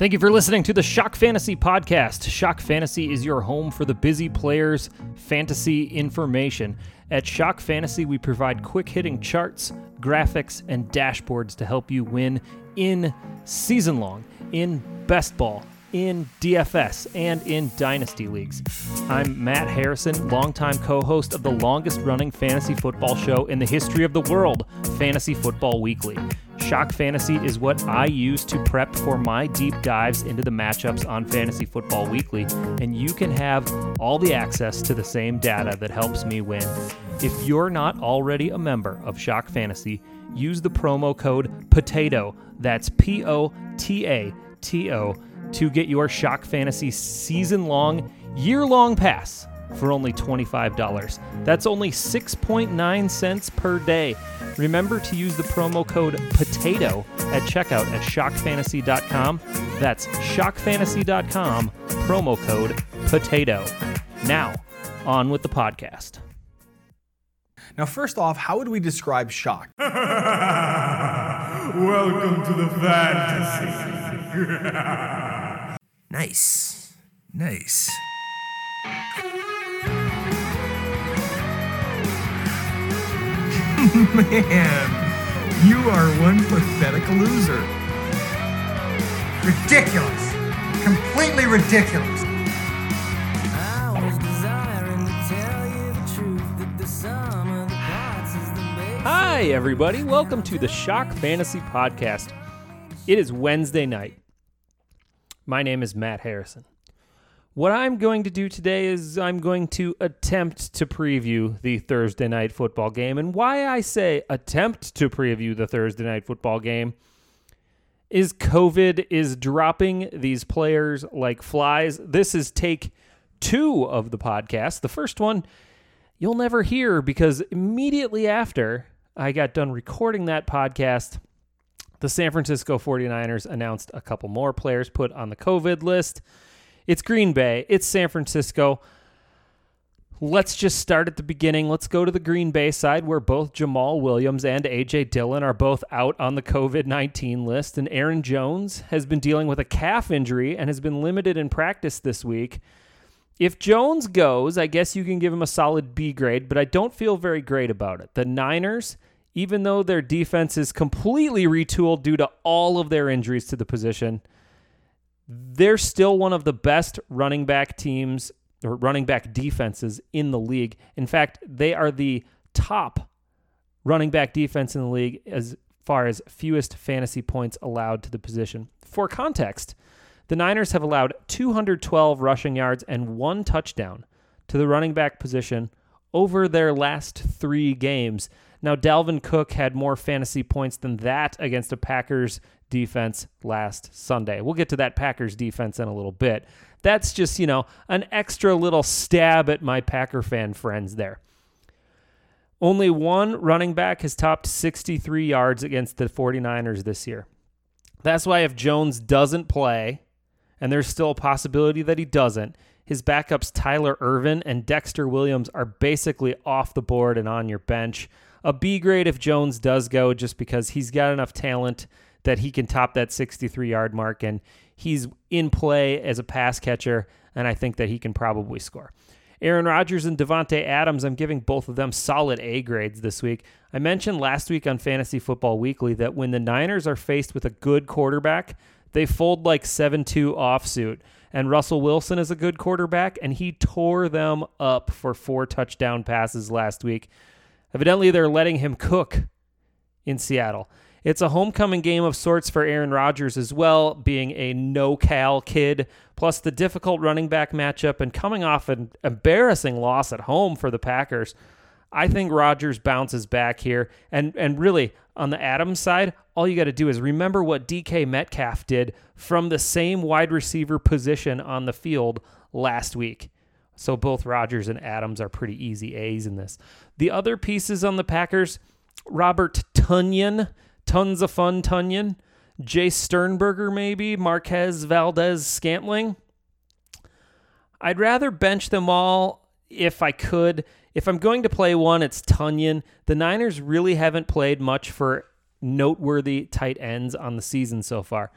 Thank you for listening to the Shock Fantasy Podcast. Shock Fantasy is your home for the busy players' fantasy information. At Shock Fantasy, we provide quick hitting charts, graphics, and dashboards to help you win in season long, in best ball, in DFS, and in dynasty leagues. I'm Matt Harrison, longtime co host of the longest running fantasy football show in the history of the world, Fantasy Football Weekly. Shock Fantasy is what I use to prep for my deep dives into the matchups on Fantasy Football Weekly, and you can have all the access to the same data that helps me win. If you're not already a member of Shock Fantasy, use the promo code POTATO, that's P O T A T O, to get your Shock Fantasy season long, year long pass for only $25. That's only 6.9 cents per day. Remember to use the promo code POTATO at checkout at shockfantasy.com. That's shockfantasy.com, promo code POTATO. Now, on with the podcast. Now, first off, how would we describe shock? Welcome to the fantasy. Nice. Nice. Man, you are one pathetic loser. Ridiculous. Completely ridiculous. I was desiring to tell you the truth that the sum of the parts is the base. Hi, everybody. Welcome to the Shock Fantasy Podcast. It is Wednesday night. My name is Matt Harrison. What I'm going to do today is I'm going to attempt to preview the Thursday night football game. And why I say attempt to preview the Thursday night football game is COVID is dropping these players like flies. This is take two of the podcast. The first one you'll never hear because immediately after I got done recording that podcast, the San Francisco 49ers announced a couple more players put on the COVID list. It's Green Bay, it's San Francisco. Let's just start at the beginning. Let's go to the Green Bay side where both Jamaal Williams and AJ Dillon are both out on the COVID 19 list. And Aaron Jones has been dealing with a calf injury and has been limited in practice this week. If Jones goes, I guess you can give him a solid B grade, but I don't feel very great about it. The Niners, even though their defense is completely retooled due to all of their injuries to the position, they're still one of the best running back teams or running back defenses in the league. In fact, they are the top running back defense in the league as far as fewest fantasy points allowed to the position. For context, the Niners have allowed 212 rushing yards and one touchdown to the running back position over their last three games. Now, Dalvin Cook had more fantasy points than that against a Packers defense last Sunday. We'll get to that Packers defense in a little bit. That's just, you know, an extra little stab at my Packer fan friends there. Only one running back has topped 63 yards against the 49ers this year. That's why if Jones doesn't play, and there's still a possibility that he doesn't, his backups Tyler Ervin and Dexter Williams are basically off the board and on your bench. A B grade if Jones does go, just because he's got enough talent that he can top that 63 yard mark and he's in play as a pass catcher, and I think that he can probably score. Aaron Rodgers and Davante Adams, I'm giving both of them solid A grades this week. I mentioned last week on Fantasy Football Weekly that when the Niners are faced with a good quarterback, they fold like 7 2 offsuit. And Russell Wilson is a good quarterback, and he tore them up for four touchdown passes last week. Evidently, they're letting him cook in Seattle. It's a homecoming game of sorts for Aaron Rodgers as well, being a NorCal kid, plus the difficult running back matchup and coming off an embarrassing loss at home for the Packers. I think Rodgers bounces back here. And and really, on the Adams side, all you got to do is remember what DK Metcalf did from the same wide receiver position on the field last week. So both Rodgers and Adams are pretty easy A's in this. The other pieces on the Packers, Robert Tonyan, tons of fun Tonyan, Jace Sternberger maybe, Marquez Valdes Scantling. I'd rather bench them all if I could. If I'm going to play one, it's Tonyan. The Niners really haven't played much for noteworthy tight ends on the season so far.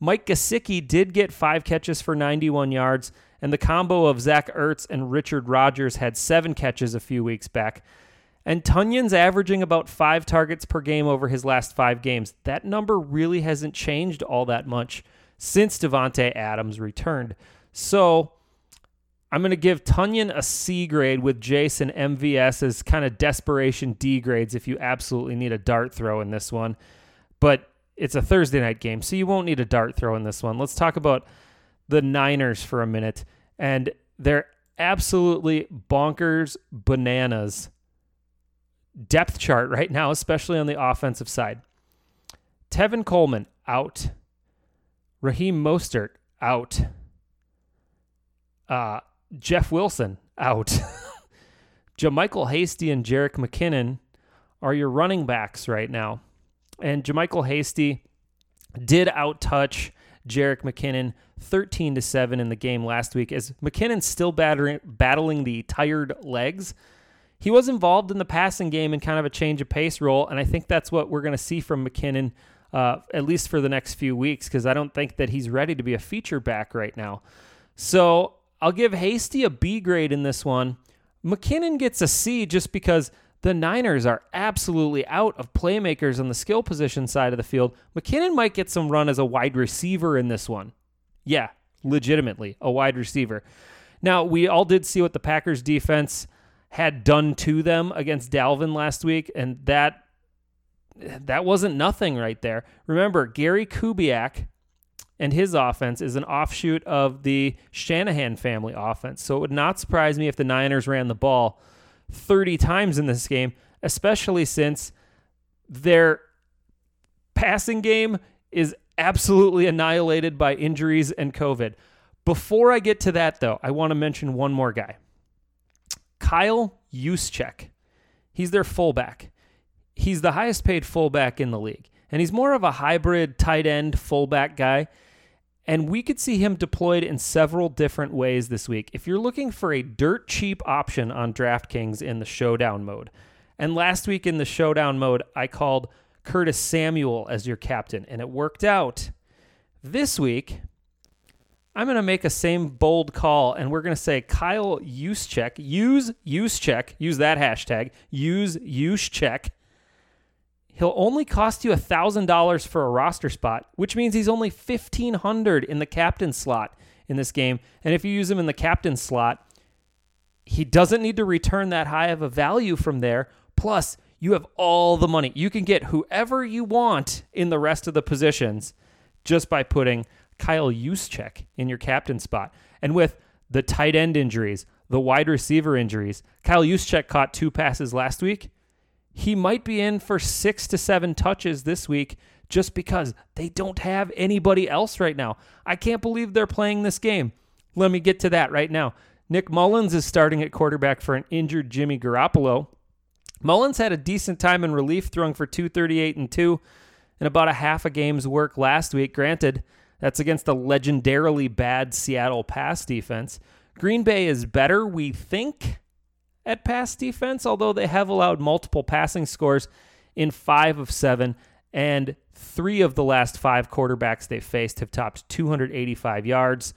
Mike Gesicki did get five catches for 91 yards, and the combo of Zach Ertz and Richard Rodgers had seven catches a few weeks back. And Tonyan's averaging about five targets per game over his last five games. That number really hasn't changed all that much since Davante Adams returned. So I'm going to give Tonyan a C grade with Jason MVS as kind of desperation D grades if you absolutely need a dart throw in this one. But it's a Thursday night game, so you won't need a dart throw in this one. Let's talk about the Niners for a minute. And they're absolutely bonkers bananas depth chart right now, especially on the offensive side. Tevin Coleman out. Raheem Mostert out. Uh, Jeff Wilson out. JaMycal Hasty and Jerick McKinnon are your running backs right now. And JaMycal Hasty did outtouch Jerick McKinnon 13 to 7 in the game last week as McKinnon's still battering, battling the tired legs. He was involved in the passing game in kind of a change of pace role, and I think that's what we're going to see from McKinnon uh, at least for the next few weeks because I don't think that he's ready to be a feature back right now. So I'll give Hasty a B grade in this one. McKinnon gets a C just because the Niners are absolutely out of playmakers on the skill position side of the field. McKinnon might get some run as a wide receiver in this one. Yeah, legitimately, a wide receiver. Now, we all did see what the Packers defense had done to them against Dalvin last week, and that that wasn't nothing right there. Remember, Gary Kubiak and his offense is an offshoot of the Shanahan family offense. So it would not surprise me if the Niners ran the ball 30 times in this game, especially since their passing game is absolutely annihilated by injuries and COVID. Before I get to that, though, I want to mention one more guy Kyle Juszczyk. He's their fullback. He's the highest paid fullback in the league, and he's more of a hybrid tight end fullback guy. And we could see him deployed in several different ways this week. If you're looking for a dirt cheap option on DraftKings in the showdown mode, and last week in the showdown mode, I called Curtis Samuel as your captain, and it worked out. This week, I'm going to make a same bold call, and we're going to say Kyle Juszczyk. Use Juszczyk. Use that hashtag. Use Juszczyk. He'll only cost you $1,000 for a roster spot, which means he's only 1500 in the captain slot in this game. And if you use him in the captain slot, he doesn't need to return that high of a value from there. Plus, you have all the money. You can get whoever you want in the rest of the positions just by putting Kyle Juszczyk in your captain spot. And with the tight end injuries, the wide receiver injuries, Kyle Juszczyk caught two passes last week he might be in for six to seven touches this week just because they don't have anybody else right now. I can't believe they're playing this game. Let me get to that right now. Nick Mullens is starting at quarterback for an injured Jimmy Garoppolo. Mullens had a decent time in relief, throwing for 238 and 2 and about a half a game's work last week. Granted, that's against a legendarily bad Seattle pass defense. Green Bay is better, we think, at pass defense, although they have allowed multiple passing scores in five of seven, and three of the last five quarterbacks they faced have topped 285 yards.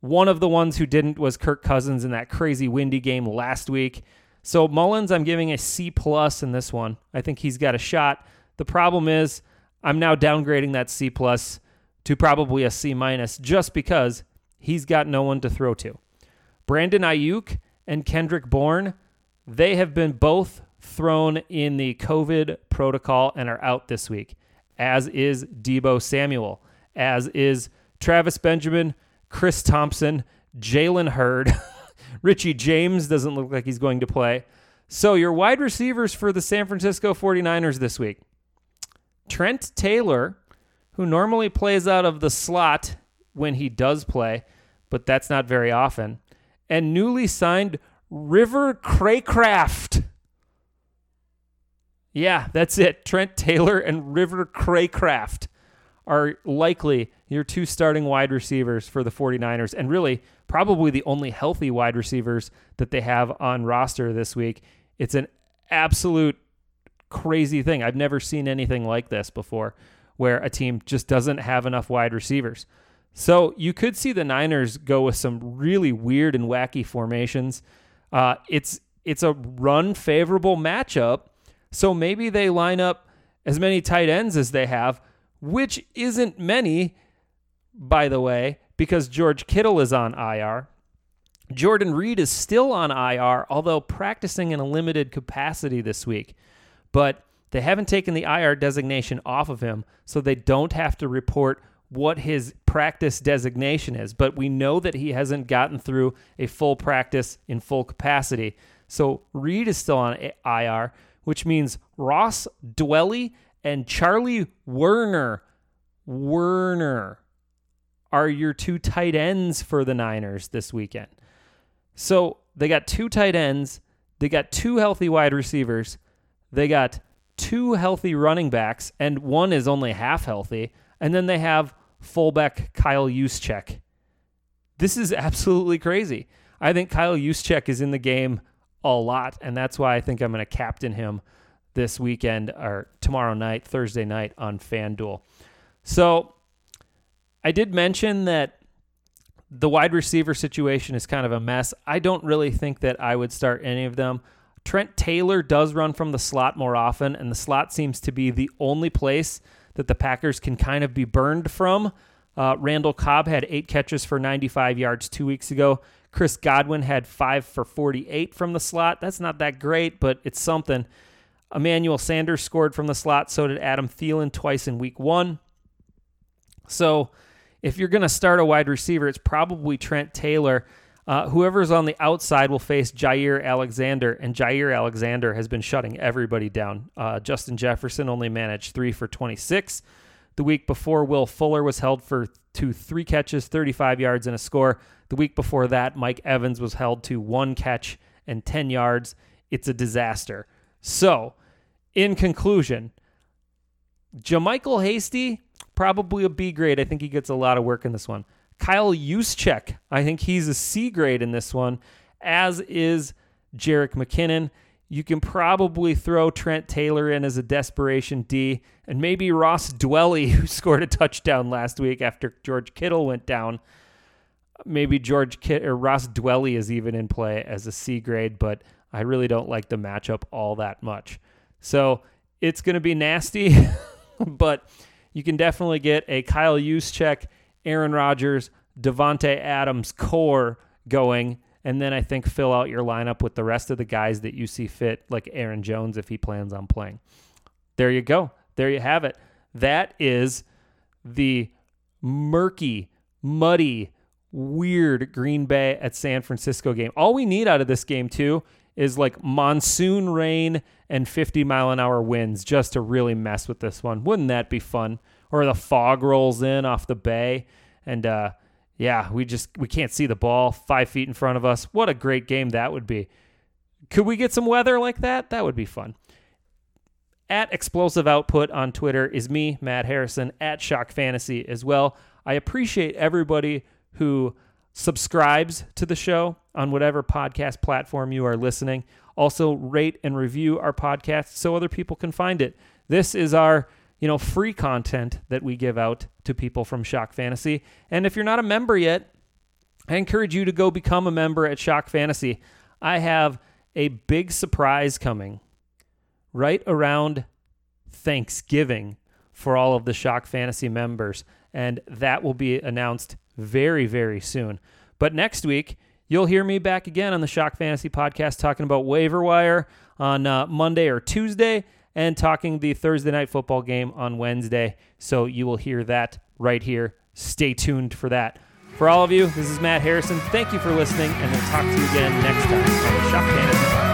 One of the ones who didn't was Kirk Cousins in that crazy windy game last week. So Mullens, I'm giving a C plus in this one. I think he's got a shot. The problem is, I'm now downgrading that C plus to probably a C minus just because he's got no one to throw to. Brandon Aiyuk and Kendrick Bourne they have been both thrown in the COVID protocol and are out this week, as is Deebo Samuel, as is Travis Benjamin, Chris Thompson, Jalen Hurd. Richie James doesn't look like he's going to play. So, your wide receivers for the San Francisco 49ers this week Trent Taylor, who normally plays out of the slot when he does play, but that's not very often, and newly signed River Cracraft. Yeah, that's it. Trent Taylor and River Cracraft are likely your two starting wide receivers for the 49ers and really probably the only healthy wide receivers that they have on roster this week. It's an absolute crazy thing. I've never seen anything like this before where a team just doesn't have enough wide receivers. So you could see the Niners go with some really weird and wacky formations. Uh, it's it's a run favorable matchup, so maybe they line up as many tight ends as they have, which isn't many, by the way, because George Kittle is on IR. Jordan Reed is still on IR, although practicing in a limited capacity this week. But they haven't taken the IR designation off of him, so they don't have to report what his practice designation is. But we know that he hasn't gotten through a full practice in full capacity. So Reed is still on IR, which means Ross Dwelley and Charlie Woerner. Woerner are your two tight ends for the Niners this weekend. So they got two tight ends, they got two healthy wide receivers, they got two healthy running backs, and one is only half healthy, and then they have fullback Kyle Juszczyk. This is absolutely crazy. I think Kyle Juszczyk is in the game a lot, and that's why I think I'm going to captain him this weekend or tomorrow night, Thursday night on FanDuel. So I did mention that the wide receiver situation is kind of a mess. I don't really think that I would start any of them. Trent Taylor does run from the slot more often, and the slot seems to be the only place that the Packers can kind of be burned from. Uh, Randall Cobb had eight catches for 95 yards two weeks ago. Chris Godwin had five for 48 from the slot. That's not that great, but it's something. Emmanuel Sanders scored from the slot. So did Adam Thielen twice in week one. So if you're going to start a wide receiver, it's probably Trent Taylor. Uh, whoever's on the outside will face Jaire Alexander, and Jaire Alexander has been shutting everybody down. Uh, Justin Jefferson only managed three for 26. The week before, Will Fuller was held for to three catches, 35 yards, and a score. The week before that, Mike Evans was held to one catch and 10 yards. It's a disaster. So, in conclusion, JaMycal Hasty, probably a B grade. I think he gets a lot of work in this one. Kyle Juszczyk, I think he's a C grade in this one, as is Jerick McKinnon. You can probably throw Trent Taylor in as a desperation D, and maybe Ross Dwelley, who scored a touchdown last week after George Kittle went down. Maybe George Kit or Ross Dwelley is even in play as a C grade, but I really don't like the matchup all that much. So it's going to be nasty, but you can definitely get a Kyle Juszczyk, Aaron Rodgers, Davante Adams core going, and then I think fill out your lineup with the rest of the guys that you see fit, like Aaron Jones if he plans on playing. There you go. There you have it. That is the murky, muddy, weird Green Bay at San Francisco game. All we need out of this game, too, is like monsoon rain and 50 mile an hour winds just to really mess with this one. Wouldn't that be fun? Or the fog rolls in off the bay and uh yeah, we just we can't see the ball 5 feet in front of us. What a great game that would be. Could we get some weather like that? That would be fun. At Explosive Output on Twitter is me, Matt Harrison, at Shock Fantasy as well. I appreciate everybody who subscribes to the show on whatever podcast platform you are listening. Also, rate and review our podcast so other people can find it. This is our you know free content that we give out to people from Shock Fantasy. And if you're not a member yet, I encourage you to go become a member at Shock Fantasy. I have a big surprise coming right around Thanksgiving for all of the Shock Fantasy members, and that will be announced very, very soon. But next week, you'll hear me back again on the Shock Fantasy podcast talking about waiver wire on uh, Monday or Tuesday and talking the Thursday night football game on Wednesday. So you will hear that right here. Stay tuned for that. For all of you, this is Matt Harrison. Thank you for listening, and we'll talk to you again next time on the Shock Fantasy.